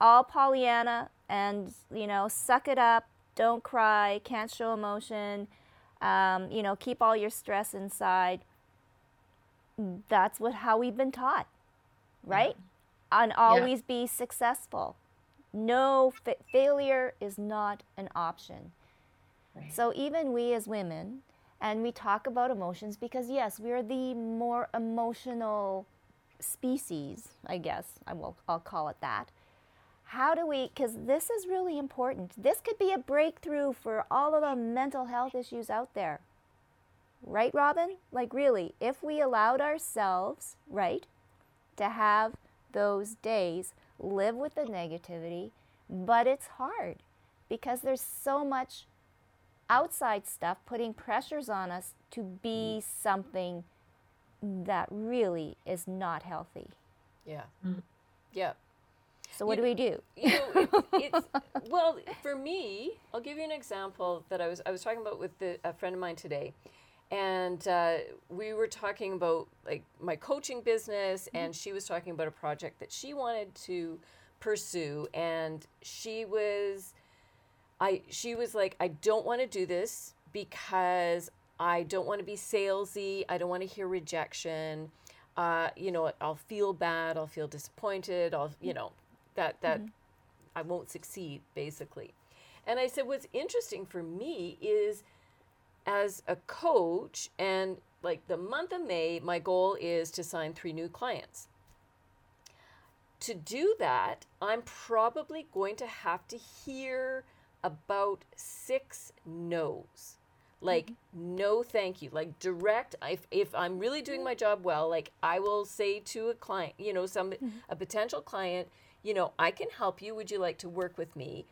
all Pollyanna and, you know, suck it up, don't cry, can't show emotion, um, you know, keep all your stress inside. That's what how we've been taught, right? Yeah. And always yeah. be successful. No fa- failure is not an option. Right. So even we as women, and we talk about emotions because yes, we are the more emotional species, I guess I will I'll call it that how do we because this is really important this could be a breakthrough for all of the mental health issues out there right robin like really if we allowed ourselves right to have those days live with the negativity but it's hard because there's so much outside stuff putting pressures on us to be something that really is not healthy. Yeah. Mm-hmm. yeah. So what you, do we do? You know, it's, it's, well, for me, I'll give you an example that I was I was talking about with the, a friend of mine today, and uh, we were talking about like my coaching business, mm-hmm. and she was talking about a project that she wanted to pursue, and she was, I she was like, I don't want to do this because I don't want to be salesy. I don't want to hear rejection. Uh, you know, I'll feel bad. I'll feel disappointed. I'll, you know, that that mm-hmm. I won't succeed basically. And I said what's interesting for me is as a coach and like the month of May my goal is to sign 3 new clients. To do that, I'm probably going to have to hear about 6 no's like mm-hmm. no thank you like direct if, if i'm really doing my job well like i will say to a client you know some mm-hmm. a potential client you know, I can help you. Would you like to work with me?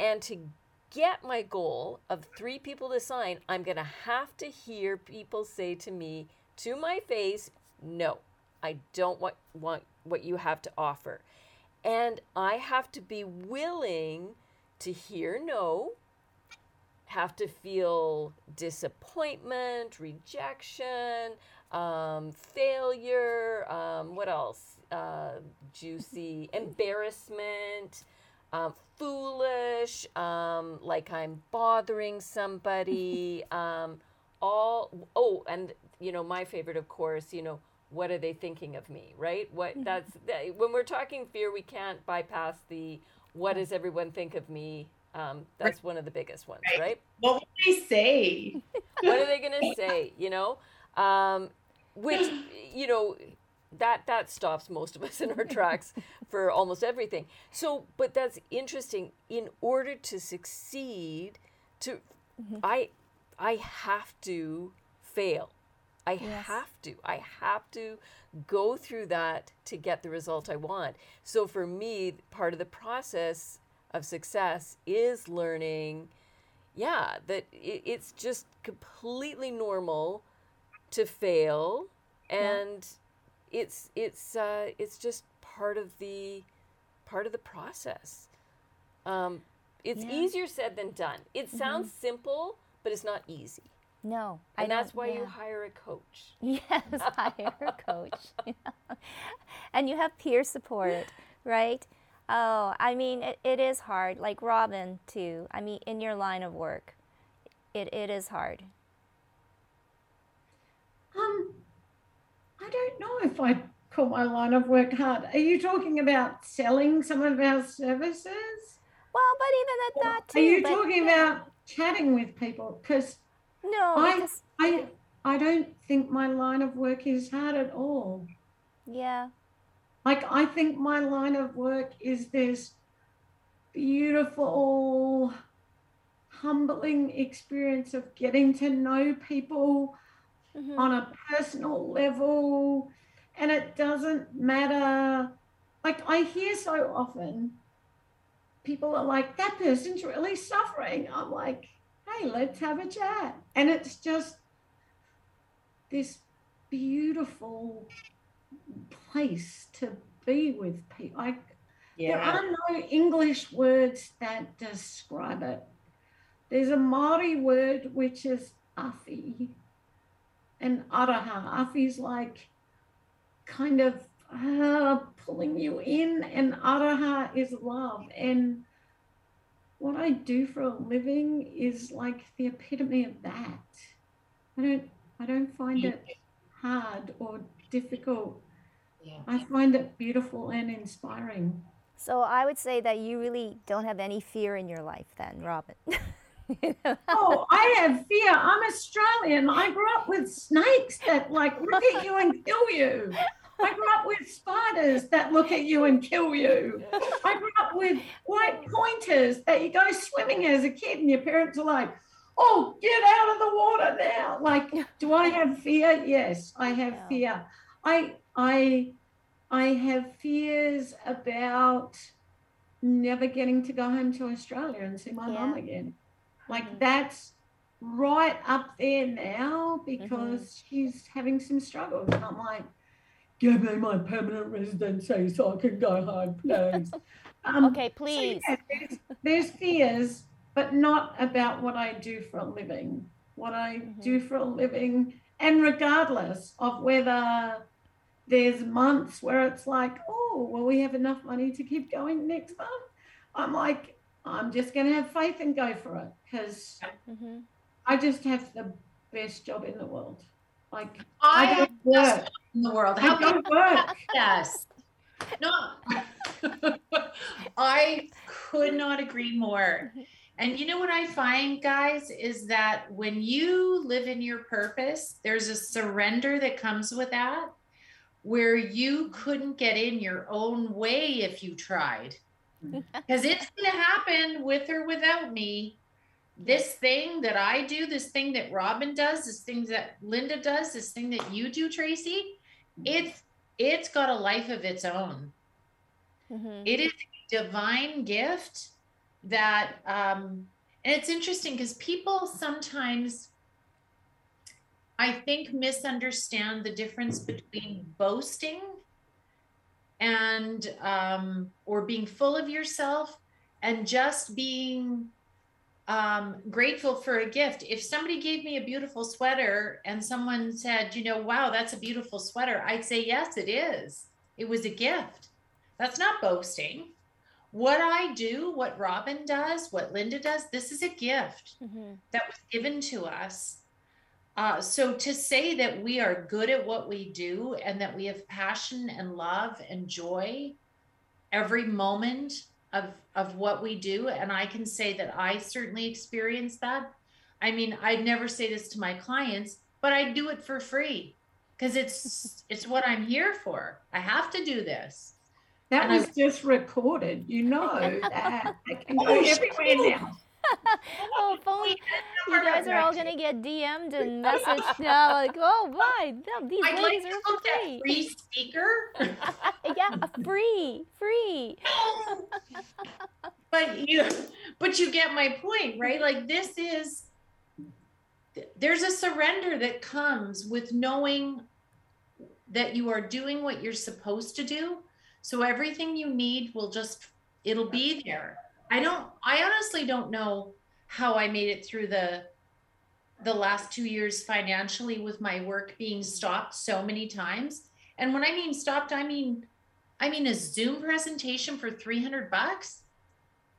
And to get my goal of three people to sign, I'm going to have to hear people say to me to my face, no, I don't want, want what you have to offer. And I have to be willing to hear no, have to feel disappointment, rejection, um, failure, um, what else? Uh, juicy, embarrassment, um, foolish, um, like I'm bothering somebody. Um, all oh, and you know my favorite, of course. You know what are they thinking of me, right? What mm-hmm. that's that, when we're talking fear, we can't bypass the what does everyone think of me um, that's one of the biggest ones, right? What would they say? what are they going to say? You know, um, which you know that that stops most of us in our tracks for almost everything. So, but that's interesting. In order to succeed, to mm-hmm. I I have to fail. I yes. have to. I have to go through that to get the result I want. So for me, part of the process of success is learning yeah, that it, it's just completely normal to fail, and yeah. It's it's uh, it's just part of the part of the process. Um, it's yeah. easier said than done. It mm-hmm. sounds mm-hmm. simple, but it's not easy. No, and that's why yeah. you hire a coach. Yes, hire a coach, and you have peer support, right? Oh, I mean, it, it is hard. Like Robin too. I mean, in your line of work, it, it is hard. Um, I don't know if I call my line of work hard. Are you talking about selling some of our services? Well, but even at that too. Are you talking about chatting with people? Because no, I, because... I, I don't think my line of work is hard at all. Yeah. Like I think my line of work is this beautiful, humbling experience of getting to know people mm-hmm. on a personal level. And it doesn't matter. Like I hear so often, people are like, that person's really suffering. I'm like, hey, let's have a chat. And it's just this beautiful place to be with people. I, yeah. There are no English words that describe it. There's a Maori word which is awhi and aroha. Awhi is like kind of uh, pulling you in, and aroha is love. And what I do for a living is like the epitome of that. I don't I don't find it hard or difficult. Yeah. I find it beautiful and inspiring. So I would say that you really don't have any fear in your life then, Robin. oh, I have fear. I'm Australian. I grew up with snakes that like look at you and kill you. I grew up with spiders that look at you and kill you. I grew up with white pointers that you go swimming as a kid and your parents are like, oh, get out of the water now. Like, do I have fear? Yes, I have yeah. fear. I I I have fears about never getting to go home to Australia and see my yeah. mum again. Like mm-hmm. that's right up there now because mm-hmm. she's having some struggles. And I'm like, give me my permanent residency so I can go home, please. Um, okay, please. So yeah, there's, there's, fears, but not about what I do for a living. What I mm-hmm. do for a living, and regardless of whether there's months where it's like, oh, well, we have enough money to keep going next month. I'm like, I'm just going to have faith and go for it because mm-hmm. I just have the best job in the world. Like I, I don't work in the world. How I don't work. Yes. No. I could not agree more. And you know what I find, guys, is that when you live in your purpose, there's a surrender that comes with that where you couldn't get in your own way if you tried. Because it's going to happen with or without me this thing that I do, this thing that Robin does, this thing that Linda does, this thing that you do, Tracy, it's it's got a life of its own. Mm-hmm. It is a divine gift that um and it's interesting because people sometimes I think misunderstand the difference between boasting and um or being full of yourself and just being um, grateful for a gift. If somebody gave me a beautiful sweater and someone said, you know, wow, that's a beautiful sweater, I'd say, yes, it is. It was a gift. That's not boasting. What I do, what Robin does, what Linda does, this is a gift mm-hmm. that was given to us. Uh, so to say that we are good at what we do and that we have passion and love and joy every moment of of what we do and i can say that i certainly experience that. I mean i'd never say this to my clients but i do it for free because it's it's what i'm here for. I have to do this. That and was I, just recorded you know that. I can go everywhere now oh, if only you guys are all gonna get DM'd and messaged now, like, oh my, these I'd ladies like are free. free speaker. yeah, free, free. but you, but you get my point, right? Like this is there's a surrender that comes with knowing that you are doing what you're supposed to do. So everything you need will just it'll be there. I don't I honestly don't know how I made it through the the last 2 years financially with my work being stopped so many times. And when I mean stopped, I mean I mean a Zoom presentation for 300 bucks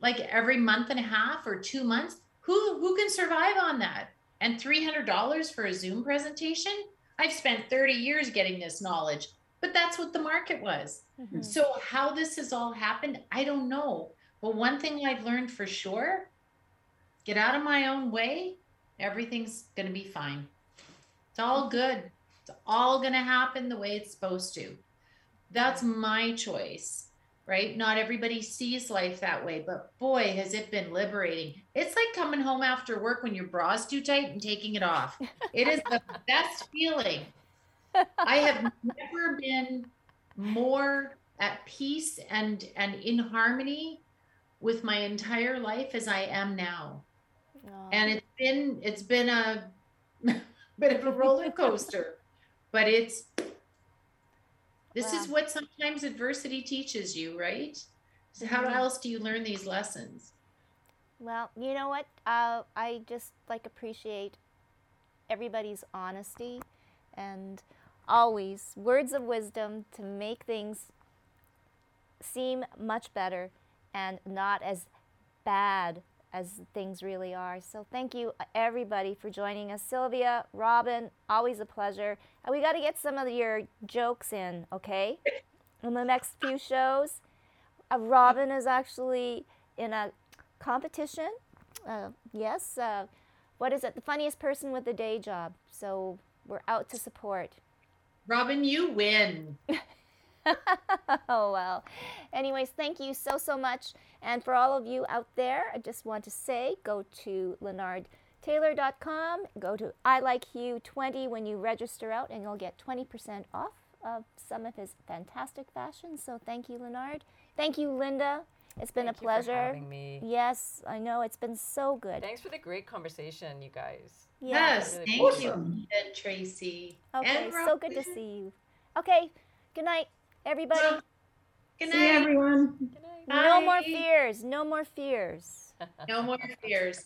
like every month and a half or 2 months. Who who can survive on that? And $300 for a Zoom presentation? I've spent 30 years getting this knowledge, but that's what the market was. Mm-hmm. So, how this has all happened, I don't know. But one thing I've learned for sure get out of my own way, everything's going to be fine. It's all good. It's all going to happen the way it's supposed to. That's my choice right? Not everybody sees life that way, but boy, has it been liberating. It's like coming home after work when your bra's too tight and taking it off. It is the best feeling. I have never been more at peace and and in harmony with my entire life as I am now. Oh. And it's been it's been a bit of a roller coaster, but it's this wow. is what sometimes adversity teaches you, right? So how mm-hmm. else do you learn these lessons? Well, you know what? Uh, I just like appreciate everybody's honesty and always words of wisdom to make things seem much better and not as bad as things really are. So thank you everybody for joining us. Sylvia, Robin, always a pleasure. And we got to get some of your jokes in, okay? In the next few shows, uh, Robin is actually in a competition. Uh, yes, uh, what is it? The funniest person with a day job. So we're out to support. Robin, you win. oh, well. Anyways, thank you so, so much. And for all of you out there, I just want to say go to LeonardTaylor.com, go to I Like You 20 when you register out, and you'll get 20% off of some of his fantastic fashions. So thank you, Leonard. Thank you, Linda. It's been Thank a pleasure. having me. Yes, I know it's been so good. Thanks for the great conversation, you guys. Yes, really thank you, and Tracy. Okay, and so good to see you. Okay, good night everybody. Good night, See everyone. Good night. No more fears. No more fears. no more fears.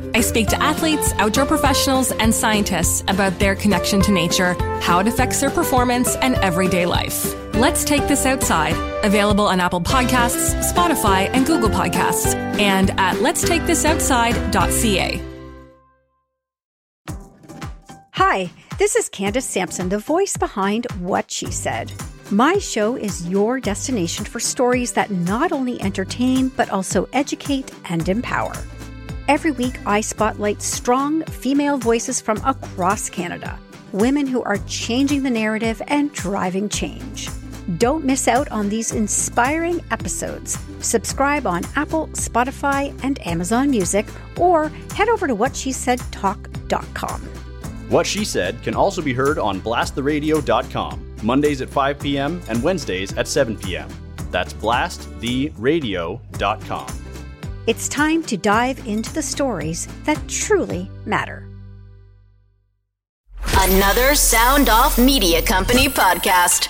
I speak to athletes, outdoor professionals, and scientists about their connection to nature, how it affects their performance, and everyday life. Let's Take This Outside, available on Apple Podcasts, Spotify, and Google Podcasts, and at letstakethisoutside.ca. Hi, this is Candace Sampson, the voice behind What She Said. My show is your destination for stories that not only entertain, but also educate and empower. Every week, I spotlight strong female voices from across Canada, women who are changing the narrative and driving change. Don't miss out on these inspiring episodes. Subscribe on Apple, Spotify, and Amazon Music, or head over to whatshesaidtalk.com. What She Said can also be heard on blasttheradio.com, Mondays at 5 p.m. and Wednesdays at 7 p.m. That's blasttheradio.com. It's time to dive into the stories that truly matter. Another Sound Off Media Company podcast.